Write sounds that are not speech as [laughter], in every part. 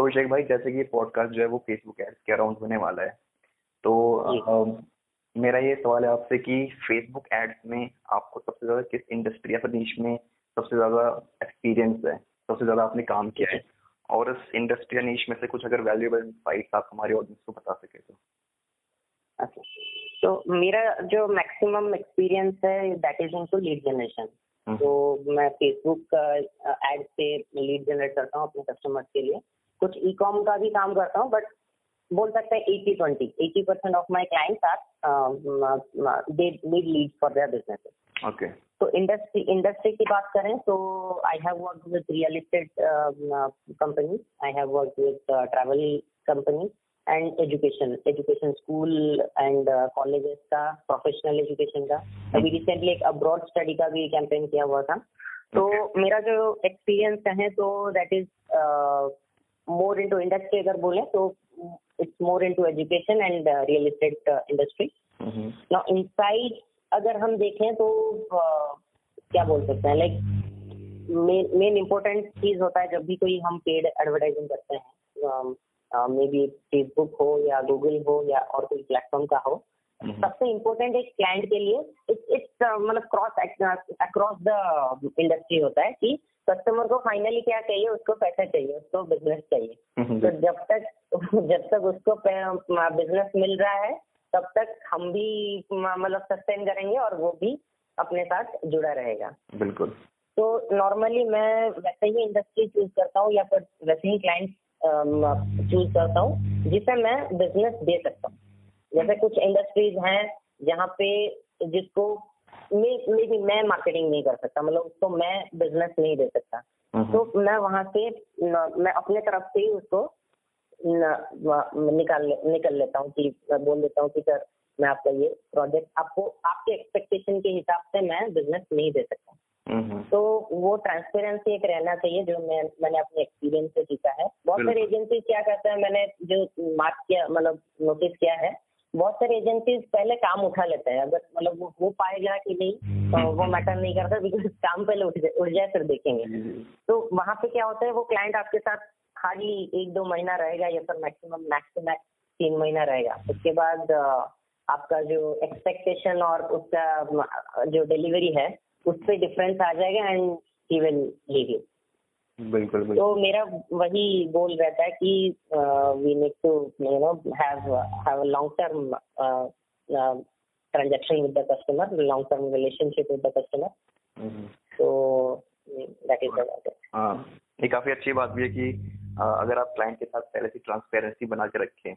तो अभिषेक भाई जैसे कि ये पॉडकास्ट जो है वो फेसबुक एड्स के अराउंड होने वाला है। तो अम, मेरा ये सवाल है आपसे कि फेसबुक एड्स में आपको सबसे ज़्यादा किस इंडस्ट्री या फिर niche में सबसे ज़्यादा एक्सपीरियंस है सबसे ज़्यादा आपने काम किया है? और इस इंडस्ट्री या niche में से कुछ अगर वैल्यूएबल इनसाइट्स आप हमारे ऑडियंस को बता सके तो। अच्छा। तो मेरा जो मैक्सिमम एक्सपीरियंस है that is into lead generation. तो मैं फेसबुक एड से लीड जनरेट करता हूँ अपने कस्टमर्स के लिए। कुछ ई कॉम का भी काम करता हूँ बट बोल सकते हैं eighty twenty eighty percent of my clients are they need lead for their business okay तो इंडस्ट्री इंडस्ट्री की बात करें तो I have work with real estate company I have work with travel company and education education school and colleges का professional education का। अभी recently एक abroad study का भी कैंपेन किया हुआ था। तो मेरा जो एक्सपीरियंस है तो that is more into industry अगर बोले तो it's more into education and real estate industry hmm, now inside अगर हम देखें तो अ, क्या बोल सकते हैं लाइक मेन इम्पोर्टेंट चीज़ होता है जब भी कोई हम पेड एडवर्टाइजिंग करते हैं मे बी फेसबुक हो या गूगल हो या और कोई प्लेटफॉर्म का हो हम्म, सबसे इम्पोर्टेंट एक क्लाइंट के लिए इट्स मतलब क्रॉस अक्रॉस द इंडस्ट्री होता है कि कस्टमर को फाइनली क्या चाहिए उसको पैसा चाहिए उसको बिज़नेस चाहिए। हम्म, तो जब तक जब तक उसको बिज़नेस मिल रहा है तब तक हम भी मतलब सस्टेन करेंगे और वो भी अपने साथ जुड़ा रहेगा। बिल्कुल। तो नॉर्मली मैं वैसे ही इंडस्ट्री चूज़ करता हूँ या फिर वैसे ही क्लाइंट चूज़ करता हूँ जिसे मैं बिज़नेस दे सकता हूँ। जैसे कुछ इंडस्ट्रीज़ हैं जहाँ पे जिसको मे मे भी मैं मार्केटिंग नहीं कर सकता मतलब उसको मैं बिज़नेस नहीं दे सकता। तो मैं वहाँ से मैं अपने तरफ़ से ही उसको निकाल ले- निकल लेता हूँ कि मैं बोल देता हूँ कि सर मैं आपका ये प्रोजेक्ट आपको आपके एक्सपेक्टेशन के हिसाब से मैं बिज़नेस नहीं दे सकता। तो वो ट्रांसपेरेंसी एक रहना चाहिए जो मैं मैंने अपने एक्सपीरियंस से सीखा है। बहुत सारी एजेंसी क्या करते हैं मैंने जो मार्क किया मतलब नोटिस किया है बहुत सारे एजेंसीज पहले काम उठा लेते हैं। अगर मतलब वो हो पाएगा कि नहीं तो वो मैटर नहीं करता बिकॉज़ [laughs] काम पहले उठ जाए उठ जाए फिर देखेंगे। जी, तो वहाँ पे क्या होता है वो क्लाइंट आपके साथ हार्डली एक दो महीना रहेगा या फिर मैक्सिमम मैक्स टू मैक्स तीन महीना रहेगा। उसके बाद आपका जो एक्सपेक्टेशन और उसका जो डिलीवरी है उस पर डिफरेंस आ जाएगा and he will leave you बिल्कुल तो मेरा वही गोल रहता है कि we need to you know have have long term transaction with the customer long term relationship with the customer. तो दैट इज़ द हाँ ये काफ़ी अच्छी बात भी है कि अगर आप क्लाइंट के साथ पहले से ट्रांसपेरेंसी बना के रखें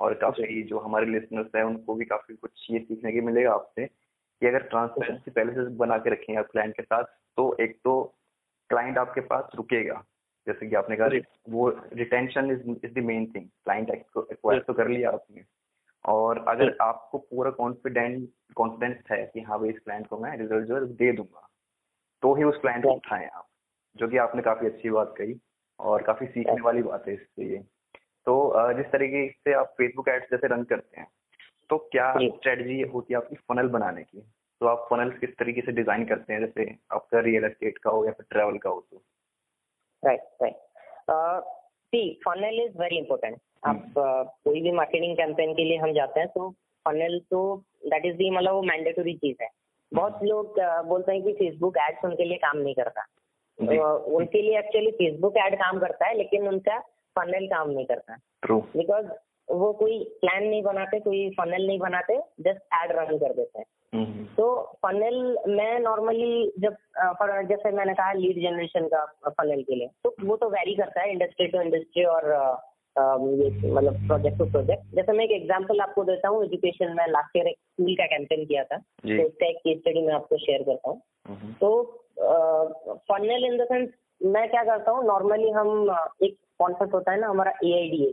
और काफ़ी जो। हमारे लिसनर्स हैं उनको भी काफ़ी कुछ ये सीखने के मिलेगा आपसे कि अगर ट्रांसपेरेंसी पहले से बना के रखें आप क्लाइंट के साथ तो एक तो क्लाइंट आपके पास रुकेगा। जैसे कि आपने कहा वो retention is is the main thing client acquire तो कर लिया आपने। और अगर आपको पूरा कॉन्फिडेंट कॉन्फिडेंस है कि हाँ भाई इस क्लाइंट को मैं रिज़ल्ट जो है दे दूँगा तो ही उस क्लाइंट को. उठाएँ आप जो कि आपने काफ़ी अच्छी बात कही और काफ़ी सीखने वाली बात है इससे ये तो जिस तरीके से आप फेसबुक एड्स जैसे रन करते हैं तो क्या। स्ट्रेटजी होती है आपकी फनल बनाने की? तो आप फनल किस तरीके से डिज़ाइन करते हैं? जैसे आपका रियल एस्टेट का हो या फिर ट्रेवल का हो तो। Right right see funnel is very important आप uh, कोई भी मार्केटिंग कैंपेन के लिए हम जाते हैं तो फनल तो दैट इज़ दी मतलब वो मैंडेटरी चीज़ है। बहुत लोग uh, बोलते हैं कि फेसबुक एड्स उनके लिए काम नहीं करता। जी। uh, उनके लिए एक्चुअली फेसबुक एड काम करता है लेकिन उनका फनल काम नहीं करता। बिकॉज़ वो कोई प्लान नहीं बनाते कोई फनल नहीं बनाते जस्ट एड रन कर देते हैं। तो फनल मैं नॉर्मली जब जैसे मैंने कहा लीड जनरेशन का फनल के लिए तो वो तो वेरी करता है इंडस्ट्री टू इंडस्ट्री और मतलब प्रोजेक्ट टू प्रोजेक्ट जैसे मैं एक एग्जांपल आपको देता हूँ एजुकेशन में लास्ट ईयर एक स्कूल का कैंपेन किया था तो उसका एक केस स्टडी मैं आपको शेयर करता हूँ। हम्म, तो फनल इन द सेंस मैं क्या करता हूँ नॉर्मली हम एक कॉन्सेप्ट होता है ना हमारा A I D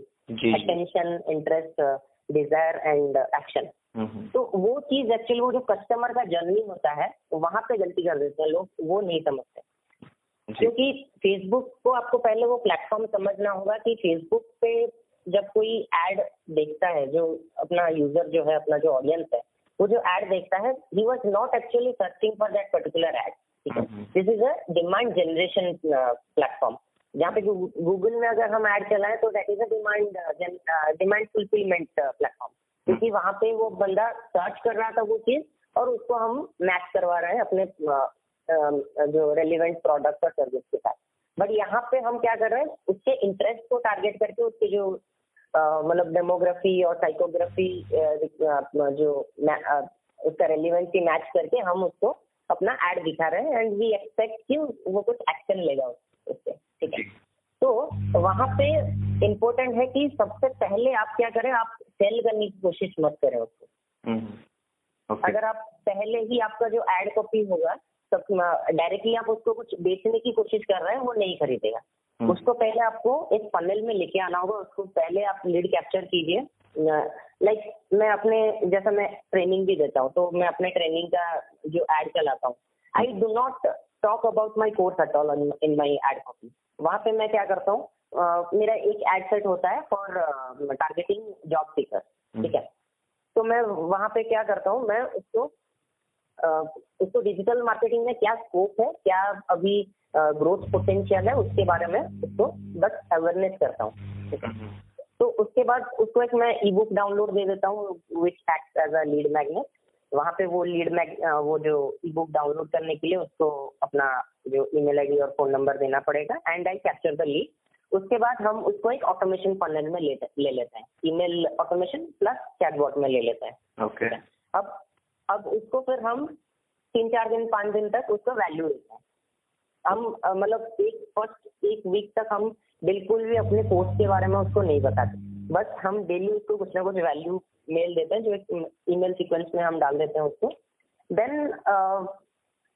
attention interest desire and action hmm, तो वो चीज़ एक्चुअली वो जो कस्टमर का जर्नी होता है वहाँ पे गलती कर देते हैं लोग वो नहीं समझते। क्योंकि फेसबुक को आपको पहले वो प्लेटफॉर्म समझना होगा कि फेसबुक पे जब कोई एड देखता है जो अपना यूज़र जो है अपना जो ऑडियंस है वो जो एड देखता है he was not actually searching for that particular ad ठीक। This is a demand generation platform जहाँ पे गूगल में अगर हम ऐड चलाएँ तो that is a demand demand fulfilment platform क्योंकि वहाँ पे वो बंदा सर्च कर रहा था वो चीज़ और उसको हम मैच करवा रहे हैं अपने जो रेलिवेंट प्रोडक्ट और सर्विस के साथ। बट यहाँ पे हम क्या कर रहे हैं, उसके इंटरेस्ट को टारगेट करके उसके जो मतलब डेमोग्राफी और साइकोग्राफी जो उसका रेलिवेंसी मैच करके हम उसको अपना एड दिखा रहे हैं एंड वी एक्सपेक्ट कि वो कुछ एक्शन लेगा उससे। ठीक है? तो वहाँ पे इम्पोर्टेंट है कि सबसे पहले आप क्या करें आप सेल करने की कोशिश मत करें उसको। हम्म, okay. अगर आप पहले ही आपका जो एड कॉपी होगा तब डायरेक्टली आप उसको कुछ बेचने की कोशिश कर रहे हैं वो नहीं खरीदेगा। हम्म। उसको पहले आपको एक फनल में लेके आना होगा उसको पहले आप लीड कैप्चर कीजिए। लाइक मैं अपने जैसा मैं ट्रेनिंग भी देता हूँ तो मैं अपने ट्रेनिंग का जो एड चलाता हूँ। I do not talk about my course at all in my ad copy वहाँ पे मैं क्या करता हूँ मेरा एक एड सेट होता है फॉर टारगेटिंग जॉब सीकर ठीक है? तो मैं वहाँ पे क्या करता हूँ मैं उसको उसको डिजिटल मार्केटिंग में क्या स्कोप है क्या अभी ग्रोथ पोटेंशियल है उसके बारे में उसको बस अवेयरनेस करता हूँ हम्म। तो उसके बाद उसको एक मैं ई बुक डाउनलोड दे देता हूँ which act as a lead magnet वहाँ पे वो लीड मैग वो जो ई बुक डाउनलोड करने के लिए उसको अपना जो ईमेल आईडी और फ़ोन नंबर देना पड़ेगा and I capture the lead उसके बाद हम उसको एक ऑटोमेशन फनल में ले, ले लेते हैं। ईमेल ऑटोमेशन प्लस चैटबॉट में ले लेते हैं। Okay okay. अब अब उसको फिर हम तीन चार दिन पाँच दिन तक उसका वैल्यू देते हैं। हम मतलब एक फ़र्स्ट एक वीक तक हम बिल्कुल भी अपने पोस्ट के बारे में उसको नहीं बताते। बस हम डेली उसको कुछ ना कुछ वैल्यू मेल देते हैं जो एक ईमेल सीक्वेंस में हम डाल देते हैं उसको। Then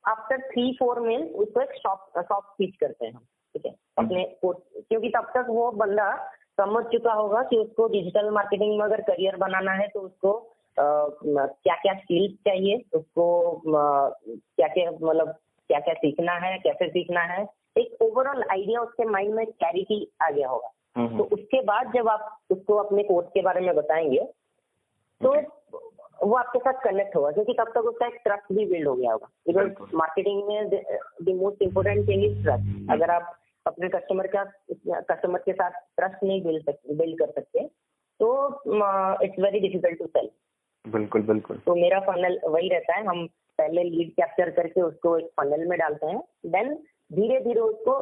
after three four mail उसको एक शॉप शॉप स्पीच करते हैं हम ठीक है? अपने क्योंकि तब तक वो बंदा समझ चुका होगा कि उसको डिजिटल मार्केटिंग में अगर करियर बनाना है तो उसको क्या क्या स्किल्स चाहिए उसको क्या क्या मतलब क्या क्या सीखना है कैसे सीखना है एक ओवरऑल आइडिया उसके माइंड में क्लैरिटी आ गया होगा। हम्म, हम्म। तो उसके बाद जब आप उसको अपने कोर्स के बारे में बताएँगे तो वो आपके साथ कनेक्ट होगा क्योंकि तब तक उसका एक ट्रस्ट भी बिल्ड हो गया होगा। बिकॉज़ मार्केटिंग में the most important thing is trust अगर आप अपने कस्टमर का कस्टमर के साथ ट्रस्ट नहीं बिल्ड बिल्ड कर सकते तो it's very difficult to sell बिल्कुल बिल्कुल। तो मेरा फनल वही रहता है हम पहले लीड कैप्चर करके उसको एक फनल में डालते हैं देन धीरे धीरे उसको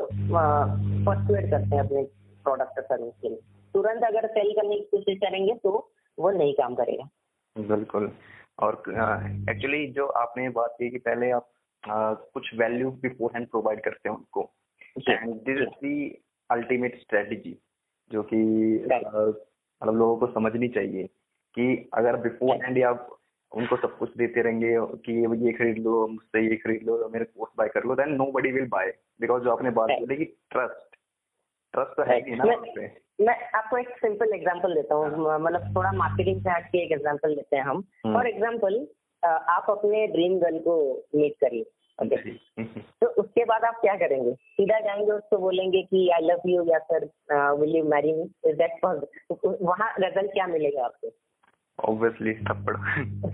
परसुएट करते हैं अपने प्रोडक्ट सर्विस के लिए। तुरंत अगर सेल करने की कोशिश करेंगे तो वो नहीं काम करेगा। बिल्कुल। और एक्चुअली जो आपने बात की कि पहले आप आ, कुछ वैल्यू बिफोर हैंड प्रोवाइड करते हैं उनको। And this is the ultimate strategy जो कि मतलब लोगों को समझनी चाहिए कि अगर बिफोर हैंड आप उनको सब कुछ देते रहेंगे कि ये खरीद लो मुझसे ये खरीद लो मेरे कोर्स बाय कर लो then nobody will buy because जो आपने बात बोली कि ट्रस्ट ट्रस्ट तो है ना मैं, मैं आपको एक सिंपल एग्जांपल देता हूँ। हाँ। मतलब थोड़ा मार्केटिंग से हट के एक एग्जांपल लेते हैं हम। For hmm. एग्जांपल आप अपने ड्रीम गर्ल को मीट करिए [laughs] तो उसके बाद आप क्या करेंगे? सीधा जाएँगे उसको बोलेंगे कि आई लव यू या sir will you marry me is that वहाँ रिज़ल्ट क्या मिलेगा आपको? ऑब्वियसली थप्पड़।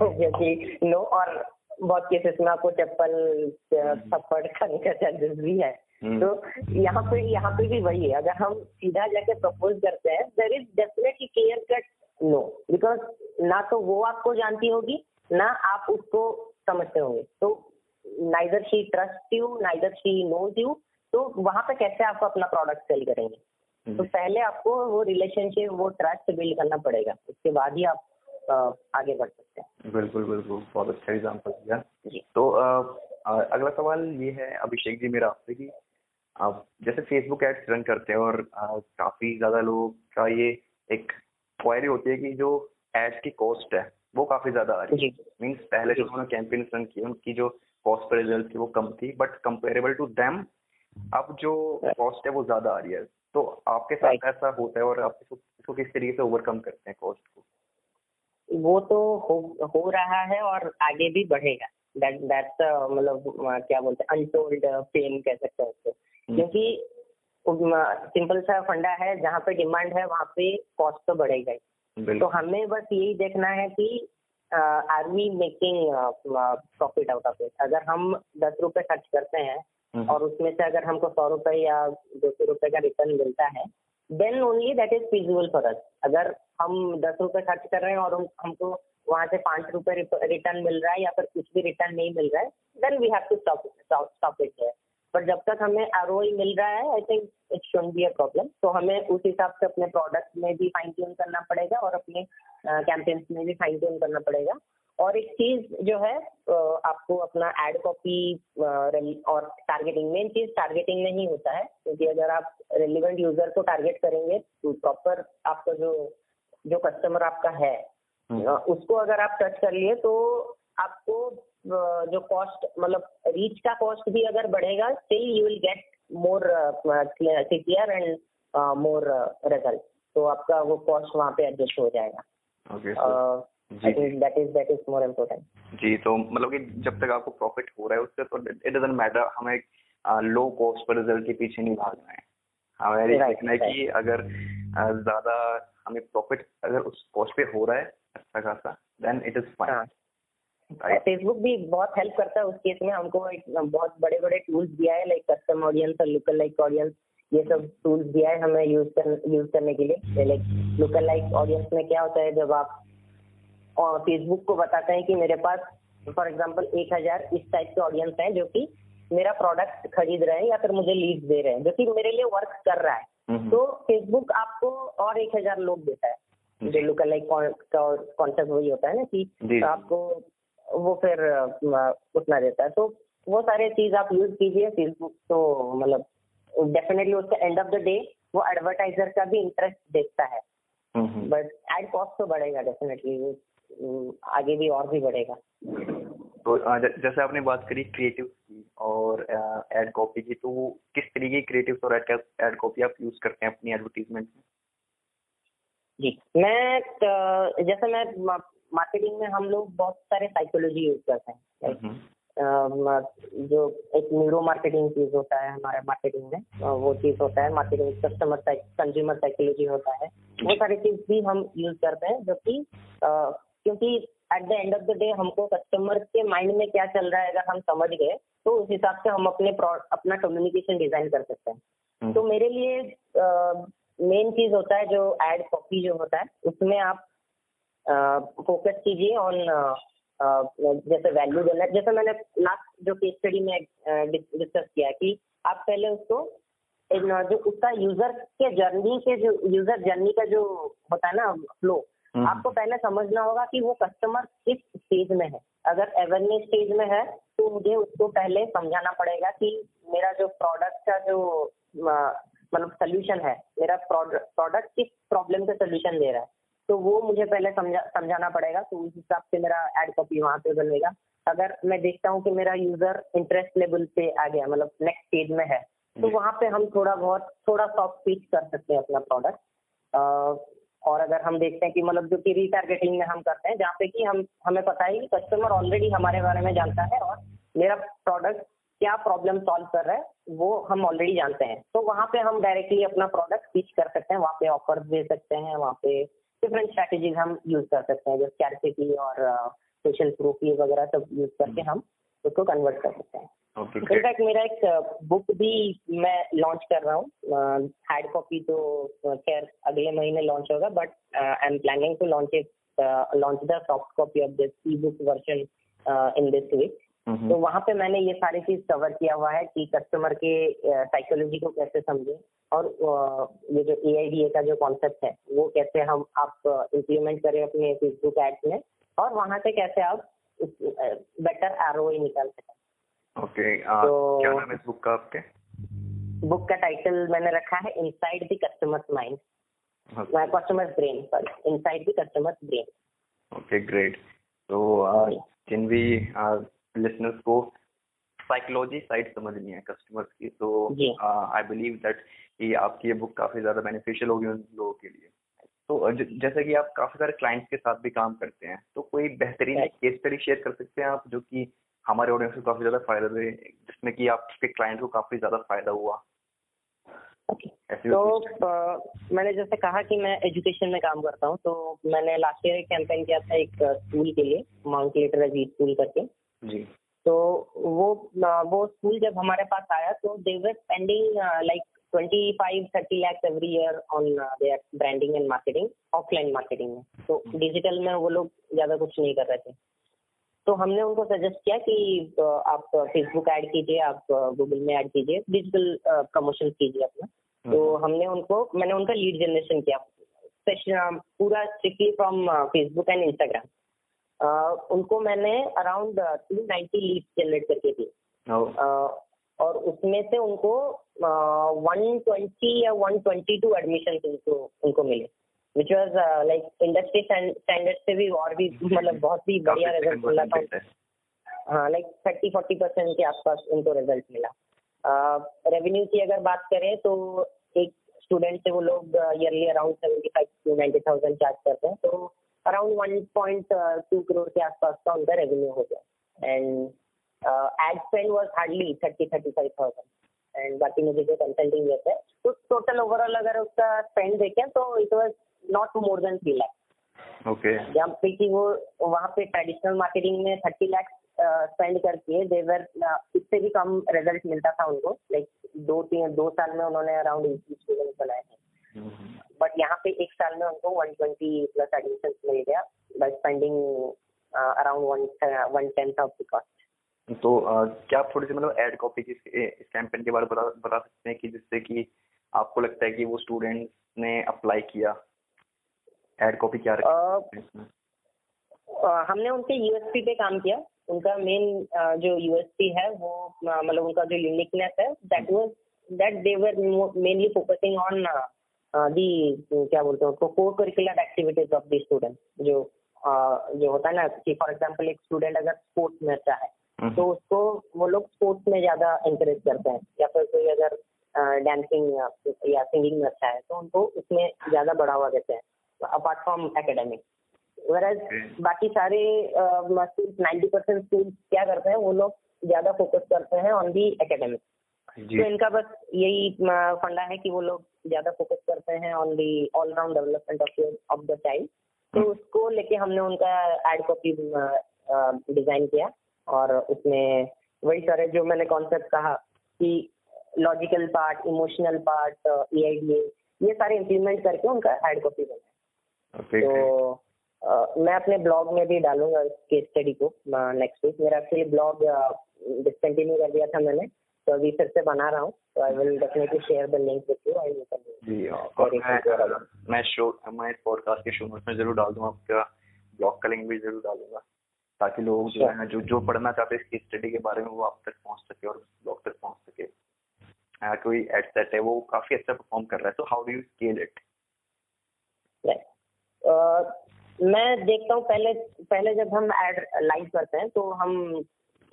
ऑब्वियसली नो और बहुत केसेस में आपको चप्पल। थप्पड़ खाने का चांसेस भी है। तो यहाँ पे यहाँ पे भी वही है। अगर हम सीधा जाके प्रपोज करते हैं there is definitely clear cut no because ना तो वो आपको जानती होगी ना आप उसको समझते होंगे। तो neither she trust you neither she knows you तो वहाँ पे कैसे आप अपना प्रोडक्ट सेल करेंगे? तो हम्म। पहले आपको वो रिलेशनशिप वो ट्रस्ट बिल्ड करना पड़ेगा। उसके बाद ही आप आगे बढ़ सकते हैं। बिल्कुल बिल्कुल। बहुत अच्छा एग्ज़ाम्पल दिया। तो अगला सवाल ये है अभिषेक जी मेरा आपसे कि आप जैसे फेसबुक एड्स रन करते हैं और काफ़ी ज़्यादा लोगों का ये एक क्वायरी होती है कि जो एड्स की कॉस्ट है वो काफ़ी ज़्यादा आ रही है। मीन्स पहले जो। उन्होंने कैंपेन रन की उनकी जो कॉस्ट पर रिज़ल्ट थी वो कम थी बट कंपेरेबल टू देम अब जो कॉस्ट है वो ज़्यादा आ रही है। तो आपके साथ ऐसा होता है और आप इसको, इसको किस तरीके से ओवरकम करते हैं कॉस्ट को? वो तो हो हो रहा है और आगे भी बढ़ेगा। दैट दैट्स मतलब क्या बोलते हैं अनटोल्ड पेन कह सकते हैं उसको। क्योंकि सिंपल सा फंडा है जहाँ पे डिमांड है वहाँ पे कॉस्ट तो बढ़ेगा ही। तो हमें बस यही देखना है कि are we making profit out of it अगर हम दस रुपए खर्च करते हैं हम्म। और उसमें से अगर हमको सौ रुपए या दो सौ रुपए का रिटर्न मिलता है then only that is feasible for us अगर हम दस रुपए खर्च कर रहे हैं और हमको वहाँ से पाँच रुपए रिटर्न मिल रहा है या फिर कुछ भी रिटर्न नहीं मिल रहा है then we have to stop stop it पर जब तक हमें आरओई मिल रहा है I think it should be a problem तो हमें उस हिसाब से अपने प्रोडक्ट में भी फाइन ट्यून करना पड़ेगा और अपने कैंपेन्स में भी फाइन ट्यून करना पड़ेगा। और एक चीज़ जो है आपको अपना एड कॉपी और टारगेटिंग मेन चीज़ टारगेटिंग में ही होता है। क्योंकि अगर आप रेलिवेंट यूज़र को टारगेट करेंगे तो प्रॉपर आपका जो जो कस्टमर आपका है हम्म। उसको अगर आप टच कर लिए तो आपको जो कॉस्ट मतलब रीच का कॉस्ट भी अगर बढ़ेगा still you will get more clear and more result तो आपका वो कॉस्ट वहाँ पे एडजस्ट हो जाएगा। जी तो मतलब कि जब तक आपको प्रॉफिट हो रहा है उससे तो इट डजेंट मैटर हमें लो कॉस्ट पर रिज़ल्ट के पीछे नहीं भागना है। हमें ये Right, देखना है कि अगर ज़्यादा हमें प्रॉफिट अगर उस कॉस्ट पे हो रहा है अच्छा खासा then it is fine Facebook भी बहुत हेल्प करता है उस केस में। हमको एक बहुत बड़े बड़े टूल्स दिया है लाइक कस्टम ऑडियंस और लुकल लाइक ऑडियंस ये सब टूल्स दिया है हमें यूज़ कर यूज़ करने के लिए। लाइक लुकल लाइक ऑडियंस में क्या होता है जब आप फेसबुक को बताते हैं कि मेरे पास फॉर एग्ज़ाम्पल एक हज़ार इस टाइप के ऑडियंस हैं जो कि मेरा प्रोडक्ट खरीद रहे हैं या फिर मुझे लीड दे रहे हैं जो कि मेरे लिए वर्क कर रहा है। हम्म, तो फेसबुक आपको और एक हज़ार लोग देता है। जो लुकल लाइक कॉन्सेप्ट वही होता है ना कि आपको वो फिर उतना देता है। तो वो सारे चीज़ आप यूज़ कीजिए फेसबुक तो मतलब डेफिनेटली उसका एंड ऑफ़ द डे वो एडवर्टाइजर का भी इंटरेस्ट देखता है। बट एड कॉस्ट तो बढ़ेगा डेफिनेटली आगे भी और भी बढ़ेगा। तो जैसे आपने बात करी क्रिएटिव की और एड कॉपी की तो किस तरीके की क्रिएटिव और एड कॉपी आप यूज़ करते हैं अपनी एडवर्टीजमेंट में? जी मैं जैसे मैं मार्केटिंग में हम लोग बहुत सारे साइकोलॉजी यूज़ करते हैं हम्म, जो एक न्यूरो मार्केटिंग चीज़ होता है हमारे मार्केटिंग में वो चीज़ होता है मार्केटिंग कस्टमर कंज्यूमर साइकोलॉजी होता है। वो सारी चीज़ भी हम यूज़ करते हैं जो कि क्योंकि at the end of the day हमको कस्टमर के माइंड में क्या चल रहा है अगर हम समझ गए तो उस हिसाब से हम अपने अपना कम्युनिकेशन डिज़ाइन कर सकते हैं। हम्म, तो मेरे लिए मेन चीज़ होता है जो एड कॉपी जो होता है उसमें आप फोकस कीजिए ऑन जैसे वैल्यू देना। जैसे मैंने लास्ट जो केस स्टडी में डिस्कस किया कि आप पहले उसको जो उसका यूज़र के जर्नी के जो यूज़र जर्नी का जो होता है ना फ्लो हम्म। आपको पहले समझना होगा कि वो कस्टमर किस स्टेज में है। अगर अवेयरनेस स्टेज में है तो मुझे उसको पहले समझाना पड़ेगा कि मेरा जो प्रोडक्ट का जो मतलब सोल्यूशन है मेरा प्रोडक्ट किस प्रॉब्लम का सोल्यूशन दे रहा है। तो वो मुझे पहले समझा समझाना पड़ेगा तो उस हिसाब से मेरा एड कॉपी वहाँ पे बनेगा। अगर मैं देखता हूँ कि मेरा यूज़र इंटरेस्ट लेवल पे आ गया मतलब नेक्स्ट स्टेज में है तो। वहाँ पे हम थोड़ा बहुत थोड़ा सॉफ्ट पिच कर सकते हैं अपना प्रोडक्ट और अगर हम देखते हैं कि मतलब जो कि रीटारगेटिंग में हम करते हैं जहाँ पे कि हम हमें पता है कि कस्टमर ऑलरेडी हमारे बारे में जानता है और मेरा प्रोडक्ट क्या प्रॉब्लम सॉल्व कर रहा है वो हम ऑलरेडी जानते हैं। तो वहाँ पे हम डायरेक्टली अपना प्रोडक्ट पिच कर सकते हैं वहाँ पे ऑफ़र दे सकते हैं वहाँ पे डिफरेंट स्ट्रैटेजीज हम यूज़ कर सकते हैं जो स्कैरसिटी और सोशल प्रूफ ये वगैरह सब यूज़ करके हम उसको कन्वर्ट कर सकते हैं। इनफैक्ट मेरा एक बुक भी मैं लॉन्च कर रहा हूँ। हार्ड कॉपी तो खैर अगले महीने लॉन्च होगा but I am planning to launch it launch the soft copy of this e book version in this week hmm, तो वहाँ पे मैंने ये सारी चीज़ कवर किया हुआ है कि कस्टमर के साइकोलॉजी को कैसे समझें और ये जो ए आई डी ए का जो कॉन्सेप्ट है वो कैसे हम आप इम्प्लीमेंट करें अपने फेसबुक एड्स में और वहाँ से कैसे आप बेटर आर निकाल सकें। ओके तो- क्या नाम है इस बुक का आपके? बुक का टाइटल मैंने रखा है inside the customers mind customers brain sorry inside the customers brain okay great तो जिन भी लिसनर्स को साइकोलॉजी साइड समझनी है कस्टमर्स की तो आई बिलीव दैट ये आपकी ये बुक काफ़ी ज़्यादा बेनिफिशियल होगी उन लोगों के लिए। तो ज- जैसे कि आप काफ़ी सारे क्लाइंट्स के साथ भी काम करते हैं तो कोई बेहतरीन केस स्टडी शेयर कर सकते हैं आप जो कि हमारे ऑडियंस को काफ़ी ज़्यादा फ़ायदा दे जिसमें कि आपके क्लाइंट को काफ़ी ज़्यादा फ़ायदा हुआ। ओके तो चीज़? मैंने जैसे कहा कि मैं एजुकेशन में काम करता हूँ तो मैंने लास्ट ईयर एक कैंपेन किया था एक स्कूल के लिए माउंट लिटरेसी स्कूल करके। जी। तो वो वो स्कूल जब हमारे पास आया तो they were spending like twenty five thirty lakhs every year on their branding and marketing offline marketing में। तो डिजिटल में वो लोग ज़्यादा कुछ नहीं कर रहे थे। तो हमने उनको सजेस्ट किया कि आप फेसबुक ऐड कीजिए आप गूगल में ऐड कीजिए डिजिटल प्रमोशन कीजिए अपना। तो हम्म। हमने उनको मैंने उनका लीड जनरेशन किया। पूरा strictly from Facebook and Instagram उनको मैंने around two ninety lead generate करके दी। और उसमें से उनको वन ट्वेंटी या वन ट्वेंटी टू एडमिशन उनको उनको मिले। Which was like industry standard से भी और भी [laughs] मतलब बहुत ही बढ़िया रिज़ल्ट मिला था। हाँ लाइक थर्टी फोर्टी परसेंट के आसपास उनको रिज़ल्ट मिला। रेवेन्यू की अगर बात करें तो एक स्टूडेंट से वो लोग yearly around seventy five to ninety thousand charge करते हैं। तो around one point two crore के आसपास का उनका रेवेन्यू हो गया। And ad spend was hardly thirty thirty five thousand and बाकी मुझे जो कंसल्टिंग देते हैं तो टोटल ओवरऑल अगर उसका स्पेंड देखें तो it was not more than three lakhs okay जब पे कि वो वहाँ पे ट्रेडिशनल मार्केटिंग में थर्टी लैक्स स्पेंड करके देवर इससे भी कम रिज़ल्ट मिलता था उनको। लाइक दो तीन दो साल में उन्होंने अराउंड एटी स्टूडेंट बनाए थे बट यहाँ पे एक साल में उनको वन ट्वेंटी प्लस एडमिशन मिल गया by spending around one tenth of the cost तो आ, क्या आप थोड़ी सी मतलब एड कॉपी की इस कैंपेन के बारे में बता बता सकते हैं कि जिससे कि आपको लगता है कि वो स्टूडेंट ने अप्लाई किया? एड कॉपी क्या रखी? हमने उनके यूएसपी पे काम किया। उनका मेन जो यूएसपी है वो मतलब उनका जो यूनिकनेस है that was that they were mainly focusing on the क्या बोलते हैं उसको cocurricular activities of the student जो जो होता है ना कि फॉर एग्जांपल एक स्टूडेंट अगर स्पोर्ट्स में अच्छा है हम्म। तो उसको वो लोग स्पोर्ट्स में ज़्यादा इंकरेज करते हैं या फिर कोई अगर डांसिंग या सिंगिंग में अच्छा है तो उनको उसमें ज़्यादा बढ़ावा देते हैं अपार्ट फ्रॉम एकेडमिक वेराज बाकी सारे नाइन्टी परसेंट स्कूल क्या करते हैं वो लोग ज़्यादा फोकस करते हैं ऑन दी एकेडमिक तो इनका बस यही फंडा है कि वो लोग ज़्यादा फोकस करते हैं on the all round development of of the child तो हम्म। उसको लेके हमने उनका एड कॉपी डिज़ाइन किया और उसमें वही सारे जो मैंने कॉन्सेप्ट कहा कि लॉजिकल पार्ट इमोशनल पार्ट ए ये सारे इम्प्लीमेंट करके उनका एड कॉपी बनाया तो मैं अपने ब्लॉग में भी डालूँगा केस स्टडी को नेक्स्ट वीक मेरा एक्चुअली ब्लॉग डिसकंटिन्यू कर दिया था मैंने। तो अभी फिर से बना रहा हूँ तो I will definitely share the link with you आई जी और मैं मैं शो मैं इस पॉडकास्ट के शो नोट्स में ज़रूर डाल दूँगा आपका ब्लॉग का लिंक भी ज़रूर डालूँगा ताकि लोग जो है जो जो पढ़ना चाहते हैं केस स्टडी के बारे में वो आप तक पहुँच सके और ब्लॉग तक पहुँच सके। कोई एड सेट है वो काफ़ी अच्छा परफॉर्म कर रहा है तो how do you scale it मैं देखता हूँ पहले पहले जब हम एड लाइव करते हैं तो हम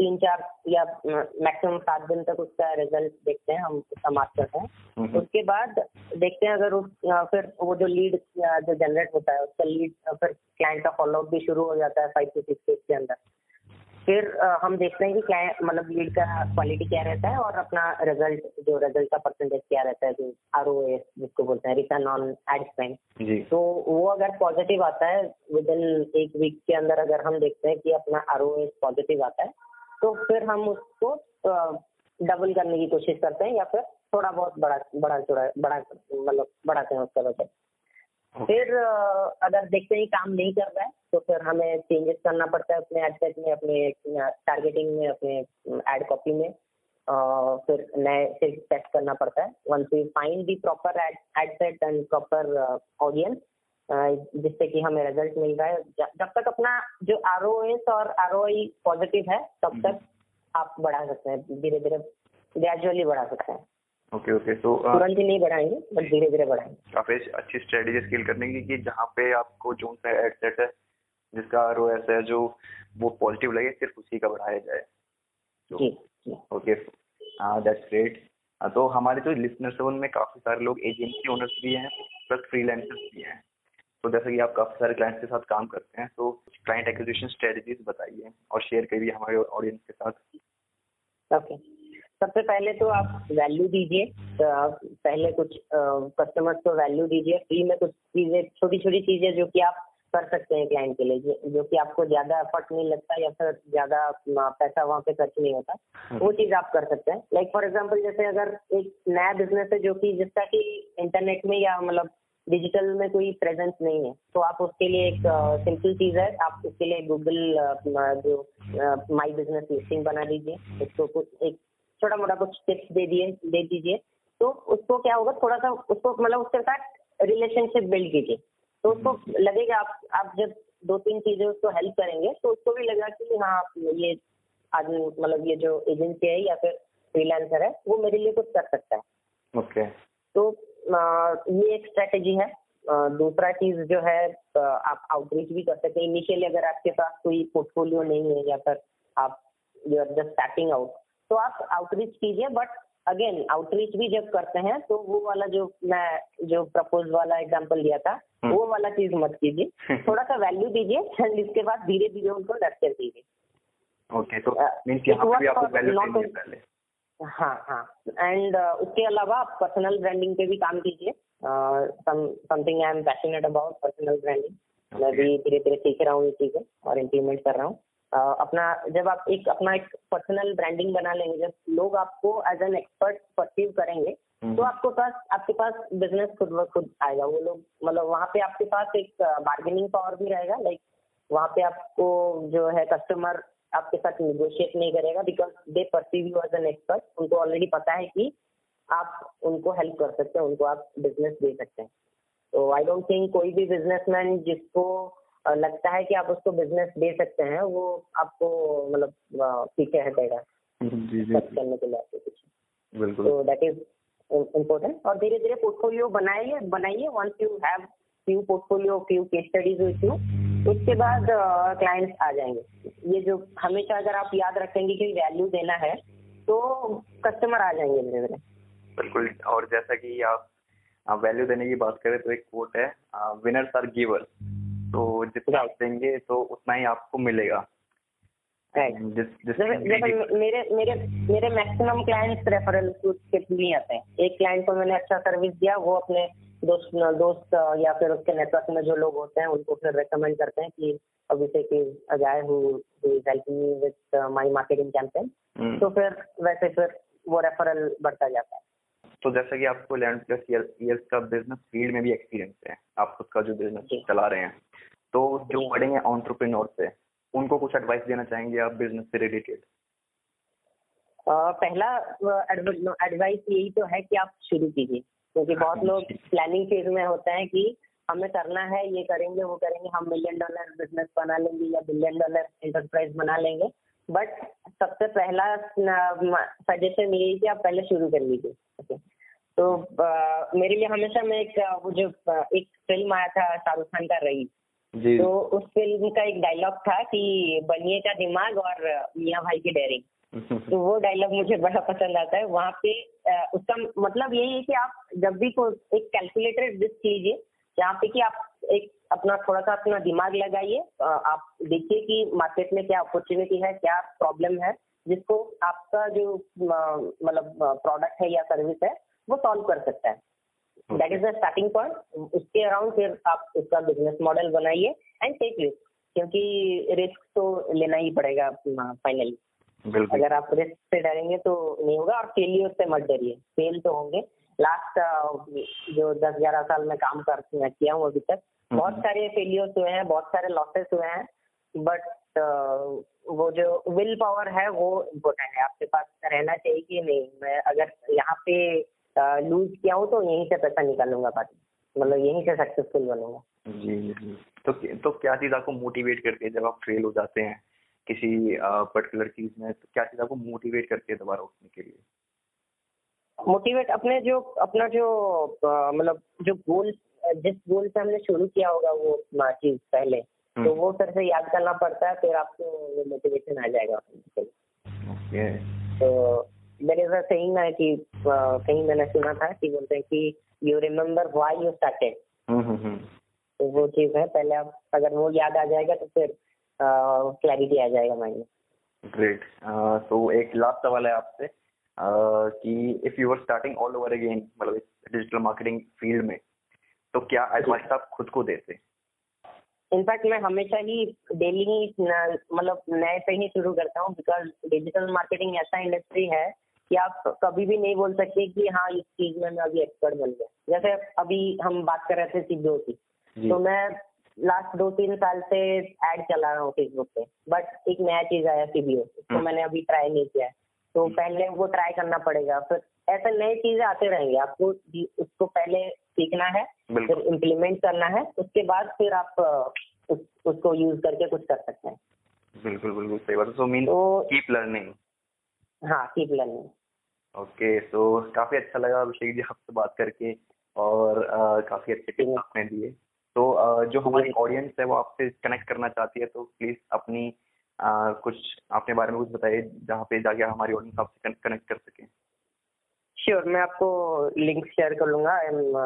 तीन चार या मैक्सिमम सात दिन तक उसका रिज़ल्ट देखते हैं हम उसका मार्क करते हैं। उसके बाद देखते हैं अगर उस फिर वो जो लीड जो जनरेट होता है उसका लीड फिर क्लाइंट का फॉलोअप भी शुरू हो जाता है फाइव टू सिक्स डेज़ के अंदर। फिर हम देखते हैं कि क्लाइंट मतलब लीड का क्वालिटी क्या रहता है और अपना रिज़ल्ट जो रिज़ल्ट का परसेंटेज क्या रहता है जो आर ओ एस जिसको बोलते हैं रिटर्न ऑन एड स्पेंड तो वो अगर पॉजिटिव आता है विद इन एक वीक के अंदर अगर हम देखते हैं कि अपना आर ओ एस पॉजिटिव आता है तो फिर हम उसको डबल करने की कोशिश करते हैं या फिर थोड़ा बहुत बड़ा बड़ा चौड़ा बड़ा मतलब बढ़ाते हैं उसका बजट फिर अगर देखते हैं काम नहीं कर रहा है तो फिर हमें चेंजेस करना पड़ता है अपने एड सेट में अपने टारगेटिंग में अपने एड कॉपी में। फिर नए से टेस्ट करना पड़ता है। Once we find the proper ad ad set and proper audience जिससे कि हमें रिज़ल्ट मिल रहा है। जब तक अपना जो आर ओ एस और आर ओ आई पॉजिटिव है तब हम्म। तक आप बढ़ा सकते हैं धीरे धीरे ग्रेजुअली बढ़ा सकते हैं। ओके ओके तो तुरंत ही नहीं बढ़ाएँगे बट धीरे धीरे बढ़ाएँगे। काफ़ी अच्छी स्ट्रेटेजी स्किल करने की कि जहाँ पे आपको जो सा एड सेट है जिसका आर ऐसा है जो वो पॉजिटिव लगे सिर्फ़ उसी का बढ़ाया जाए। ओके दैट्स ग्रेट तो हमारे जो लिसनर्स है उनमें काफ़ी सारे लोग एजेंसी ओनर्स भी हैं प्लस फ्रीलांसर्स भी हैं। तो जैसे कि आप काफ़ी सारे क्लाइंट्स के साथ काम करते हैं तो क्लाइंट एक्विजिशन स्ट्रेटजीज बताइए और शेयर करिए हमारे ऑडियंस के साथ। Okay okay. सबसे पहले तो आप वैल्यू दीजिए तो पहले कुछ कस्टमर्स को वैल्यू दीजिए। फ्री में कुछ चीज़ें छोटी छोटी चीज़ें जो कि आप कर सकते हैं क्लाइंट के लिए जो- जो कि आपको ज़्यादा एफर्ट नहीं लगता या फिर ज़्यादा पैसा वहाँ पे खर्च नहीं होता। वो चीज़ आप कर सकते हैं। लाइक फॉर एग्जांपल जैसे अगर एक नया बिज़नेस है जो कि जिसका कि इंटरनेट में या मतलब डिजिटल में कोई प्रेजेंस नहीं है। तो आप उसके लिए एक सिंपल चीज़ है। आप उसके लिए गूगल जो माई बिज़नेस लिस्टिंग बना दीजिए। उसको कुछ एक छोटा मोटा कुछ टिप्स दे दिए दे दीजिए। तो उसको क्या होगा थोड़ा सा उसको मतलब उसके साथ रिलेशनशिप बिल्ड कीजिए। तो उसको लगेगा आप आप जब दो तीन चीज़ें उसको हेल्प करेंगे तो उसको भी लगेगा कि हाँ ये आदमी मतलब ये जो एजेंसी है या फिर फ्रीलांसर है वो मेरे लिए कुछ कर सकता है। Okay okay. तो ये एक स्ट्रेटेजी है। दूसरा चीज़ जो है आप आउटरीच भी कर सकते हैं। इनिशियली अगर आपके पास कोई पोर्टफोलियो नहीं है या फिर आप you are just starting out तो आप आउटरीच कीजिए। बट अगेन आउटरीच भी जब करते हैं तो वो वाला जो मैं जो प्रपोज वाला एग्जांपल दिया था हम्म। वो वाला चीज़ मत कीजिए। [laughs] थोड़ा सा वैल्यू दीजिए एंड इसके बाद धीरे धीरे उनको नर्चर दीजिए ओके तो यहाँ पे भी आपको वैल्यू देनी है पहले। हाँ हाँ। एंड उसके अलावा आप पर्सनल ब्रांडिंग पे भी काम कीजिए। Something I am passionate about personal branding मैं भी धीरे धीरे सीख रहा हूँ ये चीज़ें और इम्प्लीमेंट कर रहा हूँ। अ, अपना जब आप एक अपना एक पर्सनल ब्रांडिंग बना लेंगे जब लोग आपको एज एन एक्सपर्ट परसीव करेंगे हम्म। तो आपको पास आपके पास बिज़नेस खुद ब खुद आएगा। वो लोग मतलब वहाँ पे आपके पास एक बार्गेनिंग पावर भी रहेगा। लाइक वहाँ पे आपको जो है कस्टमर आपके साथ निगोशिएट नहीं करेगा because they perceive you as an expert उनको ऑलरेडी पता है कि आप उनको हेल्प कर सकते हैं उनको आप बिज़नेस दे सकते हैं। तो आई डोंट थिंक कोई भी बिजनेसमैन जिसको लगता है कि आप उसको बिज़नेस दे सकते हैं वो आपको मतलब पीछे हटेगा खर्च करने के लिए तो दैट इज़ इम्पोर्टेंट और धीरे धीरे पोर्टफोलियो बनाइए बनाइए। Once you have few portfolio few case studies with you उसके बाद क्लाइंट्स आ जाएँगे। ये जो हमेशा अगर आप याद रखेंगे कि वैल्यू देना है तो कस्टमर आ जाएँगे धीरे धीरे। बिल्कुल और जैसा कि आप आप वैल्यू देने की बात करें तो एक कोट है विनर्स आर गिवर्स तो जितना आप देंगे तो उतना ही आपको मिलेगा। मेरे मेरे मेरे मैक्सिमम क्लाइंट्स रेफरल के ही आते हैं। एक क्लाइंट को मैंने अच्छा सर्विस दिया वो अपने दोस्त दोस्त या फिर उसके नेटवर्क में जो लोग होते हैं उनको फिर रेकमेंड करते हैं कि Abhishek is Ajay who is helping me with my marketing campaign तो फिर वैसे फिर वो रेफरल बढ़ता जाता है। तो जैसा कि आपको इलेवन प्लस ईयर्स का बिज़नेस फ़ील्ड में भी एक्सपीरियंस है। आप खुद का जो बिज़नेस चला रहे हैं। तो जो जी। बड़े हैं ऑन्टरप्रेन्योर से उनको कुछ एडवाइस देना चाहेंगे आप बिज़नेस से रिलेटेड पहला एडवाइस यही तो है कि आप शुरू कीजिए। क्योंकि बहुत लोग प्लानिंग फ़ेज़ में होते हैं कि हमें करना है ये करेंगे वो करेंगे हम मिलियन डॉलर बिज़नेस बना लेंगे या बिलियन डॉलर एंटरप्राइज बना लेंगे। बट सबसे पहला सजेशन यही कि आप पहले शुरू कर लीजिए ओके तो मेरे लिए हमेशा मैं एक वो जो एक फ़िल्म आया था शाहरुख खान का रईस। जी। तो उस फ़िल्म का एक डायलॉग था कि बनिए का दिमाग और मियाँ भाई की डेयरिंग [laughs] तो वो डायलॉग मुझे बड़ा पसंद आता है। वहाँ पे उसका मतलब यही है कि आप जब भी को एक कैलकुलेटेड रिस्क लीजिए जहाँ पे कि आप एक अपना थोड़ा सा अपना दिमाग लगाइए। आप देखिए कि मार्केट में क्या अपॉर्चुनिटी है क्या प्रॉब्लम है जिसको आपका जो मतलब प्रोडक्ट है या सर्विस है वो सॉल्व कर सकता है। That is the starting point उसके अराउंड फिर आप उसका बिज़नेस मॉडल बनाइए एंड टेक रिस्क क्योंकि रिस्क तो लेना ही पड़ेगा फाइनली अगर आप रिस्क से डरेंगे तो नहीं होगा और फेलियर से मत डरिए। फेल तो होंगे। लास्ट जो दस ग्यारह साल में काम कर किया हूँ अभी तक। बहुत सारे फेलियर्स हुए हैं बहुत सारे लॉसेस हुए हैं। बट वो जो विल पावर है वो इम्पोर्टेंट है। आपके पास रहना चाहिए कि नहीं? मैं अगर यहाँ पे लूज किया हूँ तो यहीं से पैसा निकालूँगा बाकी। मतलब यहीं से सक्सेसफुल बनूँगा। जी जी तो तो क्या चीज़ आपको मोटिवेट करती है जब आप फेल हो जाते हैं किसी पर्टिकुलर चीज़ में? तो क्या चीज़ आपको मोटिवेट करती है दोबारा उठने के लिए? मोटिवेट अपने जो अपना जो मतलब जो गोल जिस गोल से हमने शुरू किया होगा वो चीज़ पहले तो हम्म, वो फिर से याद करना पड़ता है फिर आपको वो मोटिवेशन आ जाएगा। ओके तो मेरे इज़ सेइंग है कि कहीं मैंने सुना था कि बोलते हैं कि you remember why you started तो वो चीज़ है पहले आप अगर वो याद आ जाएगा तो फिर क्लैरिटी आ जाएगा माइंड में। ग्रेट तो एक लास्ट सवाल है आपसे कि if you are starting all over again मतलब डिजिटल मार्केटिंग फ़ील्ड में तो क्या एडवाइस आप खुद को देते? इनफैक्ट मैं हमेशा ही डेली ही मतलब नए से ही शुरू करता हूँ बिकॉज़ डिजिटल मार्केटिंग ऐसा इंडस्ट्री है कि आप कभी भी नहीं बोल सकते कि हाँ इस चीज़ में मैं अभी एक्सपर्ट बन गया। जैसे अभी हम बात कर रहे थे सीबीओ की तो मैं लास्ट दो तीन साल से एड चला रहा हूँ फेसबुक पे बट एक नया चीज़ आया सीबीओ तो हम्म। मैंने अभी ट्राई नहीं किया है। तो पहले वो ट्राई करना पड़ेगा। फिर ऐसे नई चीज़ें आते रहेंगे। आपको उसको पहले सीखना है फिर इम्प्लीमेंट करना है उसके बाद फिर आप उस, उसको यूज़ करके कुछ कर सकते हैं। बिल्कुल बिल्कुल सही बात है। सो मीन कीप लर्निंग हाँ कीप लर्निंग ओके सो काफ़ी अच्छा लगा अभिषेक जी आपसे बात करके और काफ़ी अच्छे टिप्स आपने दिए। तो जो हमारी ऑडियंस है वो आपसे कनेक्ट करना चाहती है तो प्लीज़ अपनी कुछ अपने बारे में कुछ बताइए जहाँ पे जाके हमारी ऑडियंस आपसे कनेक्ट कर सके। श्योर मैं आपको लिंक शेयर कर लूँगा। I am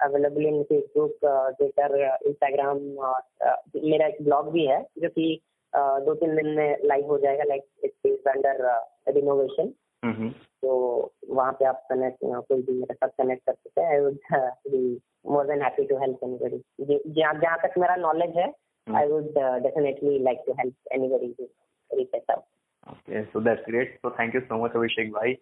available in Facebook Twitter Instagram मेरा एक ब्लॉग भी है जो कि दो तीन दिन में लाइव हो जाएगा like it is under renovation तो वहाँ पे आप कनेक्ट कोई भी मेरे साथ कनेक्ट कर सकते हैं I would more than happy to help anybody जहाँ जहाँ तक मेरा नॉलेज है। I would definitely like to help anybody reach it out okay so that's great so thank you so much Abhishek भाई